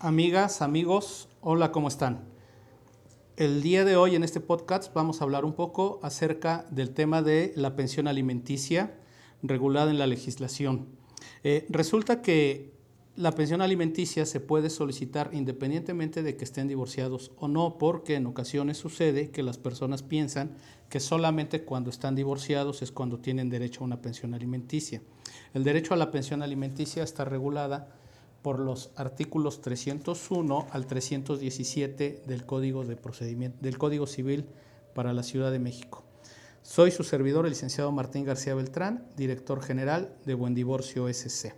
Amigas, amigos, hola, ¿cómo están? El día de hoy en este podcast vamos a hablar un poco acerca del tema de la pensión alimenticia regulada en la legislación. Eh, resulta que la pensión alimenticia se puede solicitar independientemente de que estén divorciados o no, porque en ocasiones sucede que las personas piensan que solamente cuando están divorciados es cuando tienen derecho a una pensión alimenticia. El derecho a la pensión alimenticia está regulada por los artículos 301 al 317 del Código, de Procedimiento, del Código Civil para la Ciudad de México. Soy su servidor, el licenciado Martín García Beltrán, director general de Buen Divorcio SC.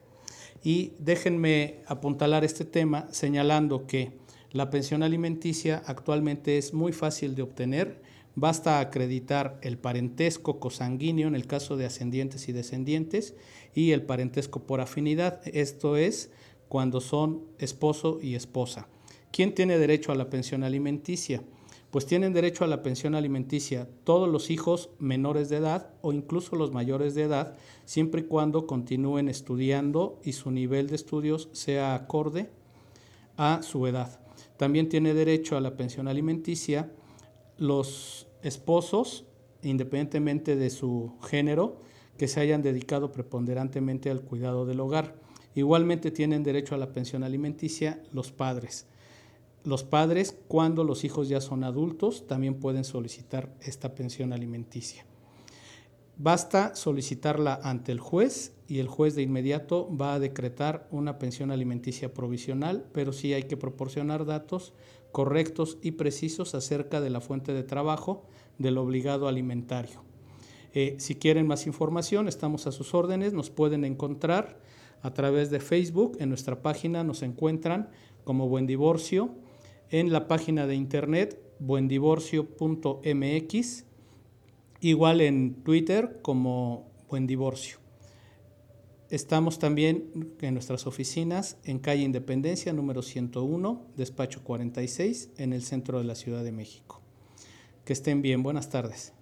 Y déjenme apuntalar este tema señalando que la pensión alimenticia actualmente es muy fácil de obtener, basta acreditar el parentesco cosanguíneo en el caso de ascendientes y descendientes y el parentesco por afinidad, esto es cuando son esposo y esposa. ¿Quién tiene derecho a la pensión alimenticia? Pues tienen derecho a la pensión alimenticia todos los hijos menores de edad o incluso los mayores de edad, siempre y cuando continúen estudiando y su nivel de estudios sea acorde a su edad. También tiene derecho a la pensión alimenticia los esposos, independientemente de su género, que se hayan dedicado preponderantemente al cuidado del hogar. Igualmente tienen derecho a la pensión alimenticia los padres. Los padres, cuando los hijos ya son adultos, también pueden solicitar esta pensión alimenticia. Basta solicitarla ante el juez y el juez de inmediato va a decretar una pensión alimenticia provisional, pero sí hay que proporcionar datos correctos y precisos acerca de la fuente de trabajo del obligado alimentario. Eh, si quieren más información, estamos a sus órdenes, nos pueden encontrar a través de Facebook. En nuestra página nos encuentran como Buen Divorcio. En la página de internet buendivorcio.mx. Igual en Twitter como Buen Divorcio. Estamos también en nuestras oficinas en calle Independencia número 101, despacho 46, en el centro de la Ciudad de México. Que estén bien, buenas tardes.